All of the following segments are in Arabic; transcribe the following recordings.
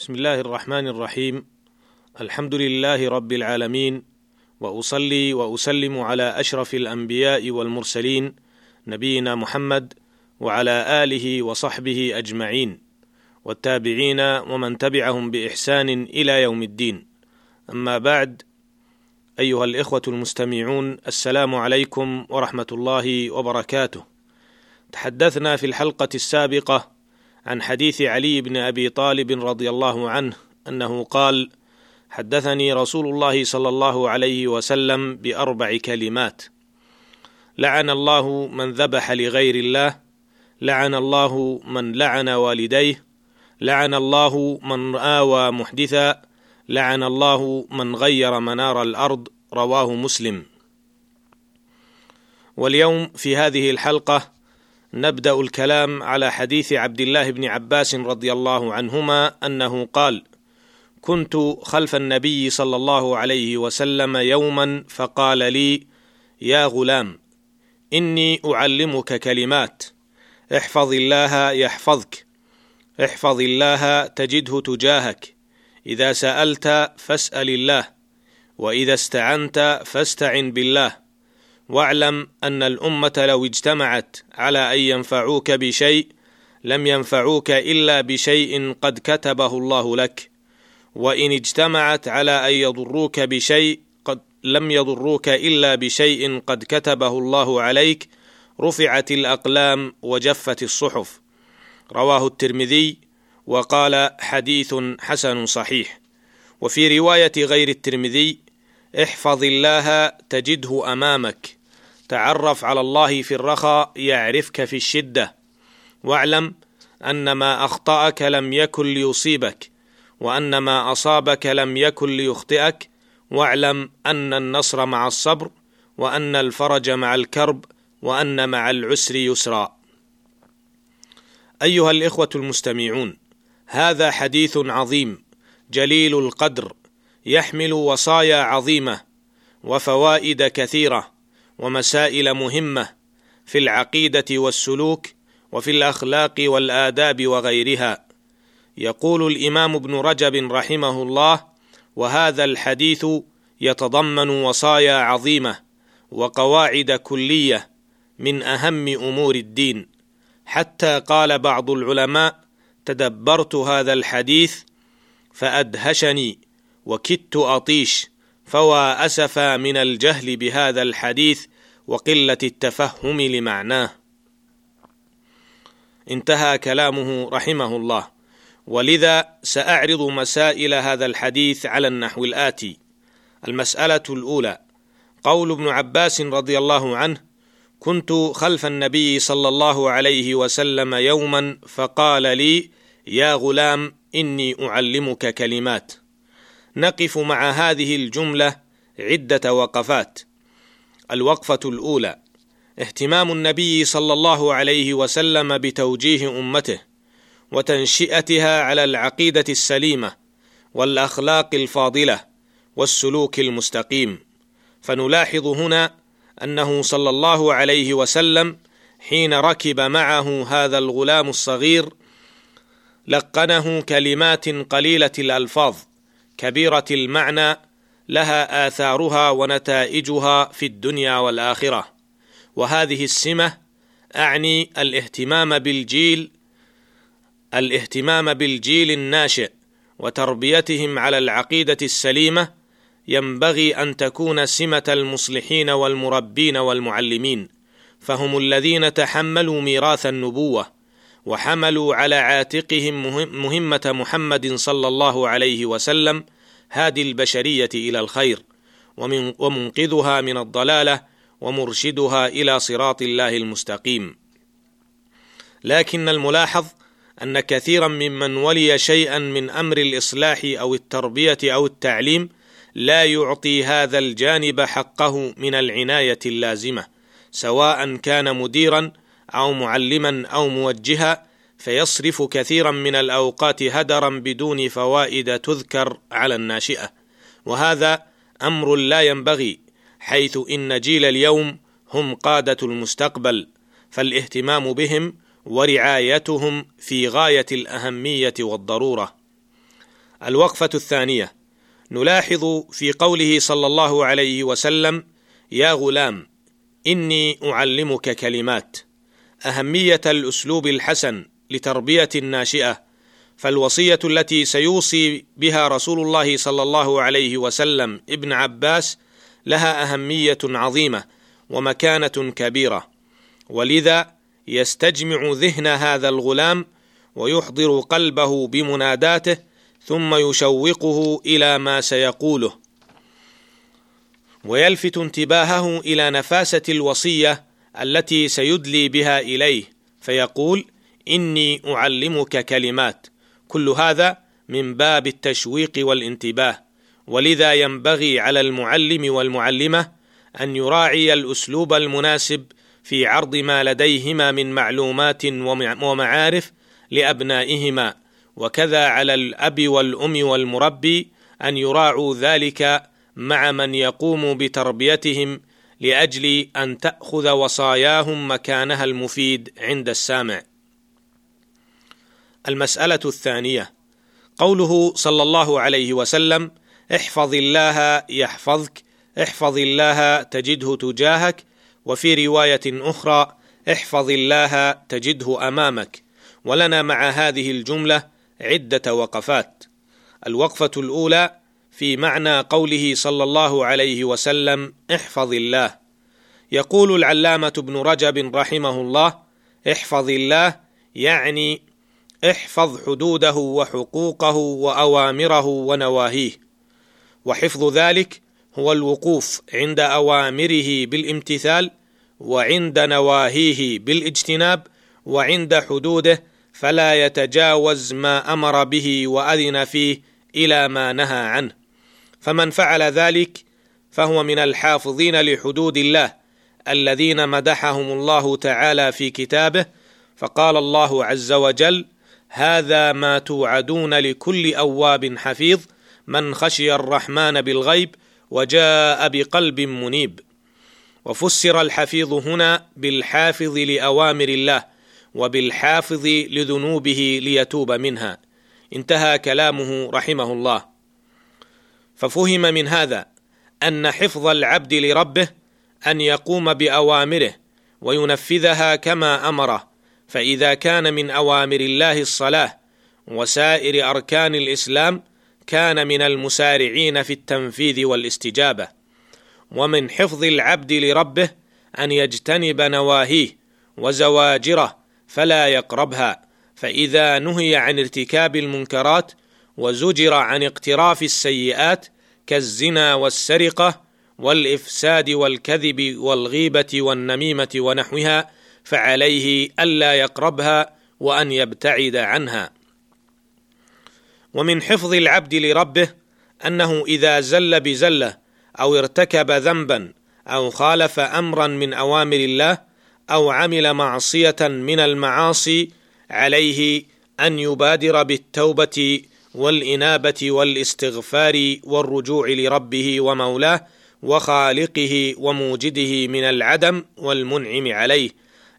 بسم الله الرحمن الرحيم. الحمد لله رب العالمين وأصلي وأسلم على أشرف الأنبياء والمرسلين نبينا محمد وعلى آله وصحبه أجمعين والتابعين ومن تبعهم بإحسان إلى يوم الدين. أما بعد أيها الإخوة المستمعون السلام عليكم ورحمة الله وبركاته. تحدثنا في الحلقة السابقة عن حديث علي بن أبي طالب رضي الله عنه أنه قال حدثني رسول الله صلى الله عليه وسلم بأربع كلمات. لعن الله من ذبح لغير الله لعن الله من لعن والديه لعن الله من آوى محدثا لعن الله من غير منار الأرض رواه مسلم. واليوم في هذه الحلقة نبدأ الكلام على حديث عبد الله بن عباس رضي الله عنهما أنه قال كنت خلف النبي صلى الله عليه وسلم يوما فقال لي يا غلام إني أعلمك كلمات احفظ الله يحفظك احفظ الله تجده تجاهك إذا سألت فاسأل الله وإذا استعنت فاستعن بالله. واعلم أن الأمة لو اجتمعت على أن ينفعوك بشيء لم ينفعوك إلا بشيء قد كتبه الله لك. وإن اجتمعت على أن يضروك بشيء قد لم يضروك إلا بشيء قد كتبه الله عليك رفعت الأقلام وجفت الصحف. رواه الترمذي وقال حديث حسن صحيح. وفي رواية غير الترمذي احفظ الله تجده أمامك. تعرف على الله في الرخاء يعرفك في الشدة. واعلم أن ما أخطأك لم يكن ليصيبك وأن ما أصابك لم يكن ليخطئك. واعلم أن النصر مع الصبر وأن الفرج مع الكرب وأن مع العسر يسرا. أيها الإخوة المستمعون هذا حديث عظيم جليل القدر يحمل وصايا عظيمة وفوائد كثيرة. ومسائل مهمة في العقيدة والسلوك وفي الأخلاق والآداب وغيرها. يقول الإمام ابن رجب رحمه الله وهذا الحديث يتضمن وصايا عظيمة وقواعد كلية من أهم أمور الدين. حتى قال بعض العلماء تدبرت هذا الحديث فأدهشني وكدت أطيش فوا اسفا من الجهل بهذا الحديث وقلة التفهم لمعناه. انتهى كلامه رحمه الله. ولذا سأعرض مسائل هذا الحديث على النحو الآتي. المسألة الأولى قول ابن عباس رضي الله عنه كنت خلف النبي صلى الله عليه وسلم يوما فقال لي يا غلام إني أعلمك كلمات. نقف مع هذه الجملة عدة وقفات. الوقفة الأولى. اهتمام النبي صلى الله عليه وسلم بتوجيه أمته وتنشئتها على العقيدة السليمة والأخلاق الفاضلة والسلوك المستقيم. فنلاحظ هنا أنه صلى الله عليه وسلم حين ركب معه هذا الغلام الصغير لقنه كلمات قليلة الألفاظ. كبيرة المعنى لها آثارها ونتائجها في الدنيا والآخرة. وهذه السمة أعني الاهتمام بالجيل الاهتمام بالجيل الناشئ وتربيتهم على العقيدة السليمة ينبغي أن تكون سمة المصلحين والمربين والمعلمين. فهم الذين تحملوا ميراث النبوة وحملوا على عاتقهم مهمة محمد صلى الله عليه وسلم هادي البشرية إلى الخير ومن ومنقذها من الضلالة ومرشدها إلى صراط الله المستقيم. لكن الملاحظ أن كثيرا ممن ولي شيئا من أمر الإصلاح أو التربية أو التعليم لا يعطي هذا الجانب حقه من العناية اللازمة سواء كان مديرا أو معلما أو موجها فيصرف كثيرا من الأوقات هدرا بدون فوائد تذكر على الناشئة. وهذا أمر لا ينبغي حيث إن جيل اليوم هم قادة المستقبل فالاهتمام بهم ورعايتهم في غاية الأهمية والضرورة. الوقفة الثانية. نلاحظ في قوله صلى الله عليه وسلم يا غلام إني أعلمك كلمات. أهمية الأسلوب الحسن لتربية الناشئة فالوصية التي سيوصي بها رسول الله صلى الله عليه وسلم ابن عباس لها أهمية عظيمة ومكانة كبيرة. ولذا يستجمع ذهن هذا الغلام ويحضر قلبه بمناداته ثم يشوقه إلى ما سيقوله. ويلفت انتباهه إلى نفاسة الوصية التي سيدلي بها إليه فيقول إني أعلمك كلمات. كل هذا من باب التشويق والانتباه. ولذا ينبغي على المعلم والمعلمة أن يراعي الأسلوب المناسب في عرض ما لديهما من معلومات ومعارف لأبنائهما. وكذا على الأب والأم والمربي أن يراعوا ذلك مع من يقوم بتربيتهم لأجل أن تأخذ وصاياهم مكانها المفيد عند السامع. المسألة الثانية. قوله صلى الله عليه وسلم احفظ الله يحفظك احفظ الله تجده تجاهك. وفي رواية أخرى احفظ الله تجده أمامك. ولنا مع هذه الجملة عدة وقفات. الوقفة الأولى في معنى قوله صلى الله عليه وسلم احفظ الله. يقول العلامة ابن رجب رحمه الله احفظ الله يعني احفظ حدوده وحقوقه وأوامره ونواهيه. وحفظ ذلك هو الوقوف عند أوامره بالامتثال وعند نواهيه بالاجتناب وعند حدوده فلا يتجاوز ما أمر به وأذن فيه إلى ما نهى عنه. فمن فعل ذلك فهو من الحافظين لحدود الله الذين مدحهم الله تعالى في كتابه فقال الله عز وجل هذا ما توعدون لكل أواب حفيظ من خشي الرحمن بالغيب وجاء بقلب منيب. وفسر الحفيظ هنا بالحافظ لأوامر الله وبالحافظ لذنوبه ليتوب منها. انتهى كلامه رحمه الله. ففهم من هذا أن حفظ العبد لربه أن يقوم بأوامره وينفذها كما أمره. فإذا كان من أوامر الله الصلاة وسائر أركان الإسلام كان من المسارعين في التنفيذ والاستجابة ومن حفظ العبد لربه أن يجتنب نواهيه وزواجره فلا يقربها فإذا نهي عن ارتكاب المنكرات وزجر عن اقتراف السيئات كالزنا والسرقة والإفساد والكذب والغيبة والنميمة ونحوها فعليه ألا يقربها وأن يبتعد عنها. ومن حفظ العبد لربه أنه إذا زل بزلة أو ارتكب ذنبا أو خالف امرا من أوامر الله أو عمل معصية من المعاصي عليه أن يبادر بالتوبة والإنابة والإستغفار والرجوع لربه ومولاه وخالقه وموجده من العدم والمنعم عليه.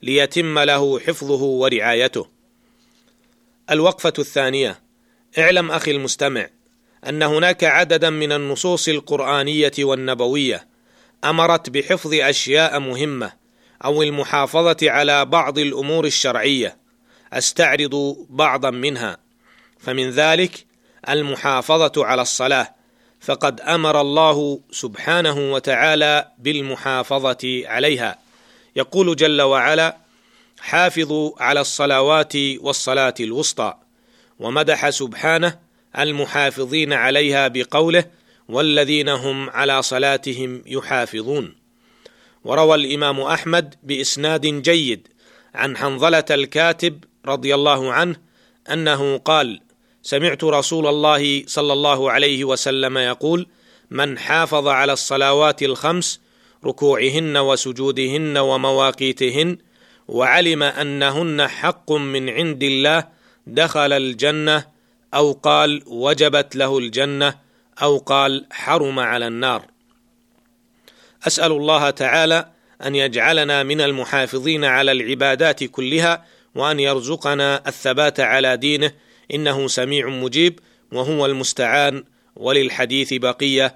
ليتم له حفظه ورعايته. الوقفة الثانية اعلم أخي المستمع أن هناك عددا من النصوص القرآنية والنبوية أمرت بحفظ أشياء مهمة أو المحافظة على بعض الأمور الشرعية. أستعرض بعضا منها. فمن ذلك المحافظة على الصلاة. فقد أمر الله سبحانه وتعالى بالمحافظة عليها. يقول جل وعلا حافظوا على الصلوات والصلاة الوسطى ومدح سبحانه المحافظين عليها بقوله والذين هم على صلاتهم يحافظون وروى الإمام أحمد بإسناد جيد عن حنظلة الكاتب رضي الله عنه أنه قال سمعت رسول الله صلى الله عليه وسلم يقول من حافظ على الصلوات الخمس ركوعهن وسجودهن ومواقيتهن وعلم أنهن حق من عند الله دخل الجنة أو قال وجبت له الجنة أو قال حرم على النار. أسأل الله تعالى أن يجعلنا من المحافظين على العبادات كلها وأن يرزقنا الثبات على دينه إنه سميع مجيب وهو المستعان وللحديث بقية.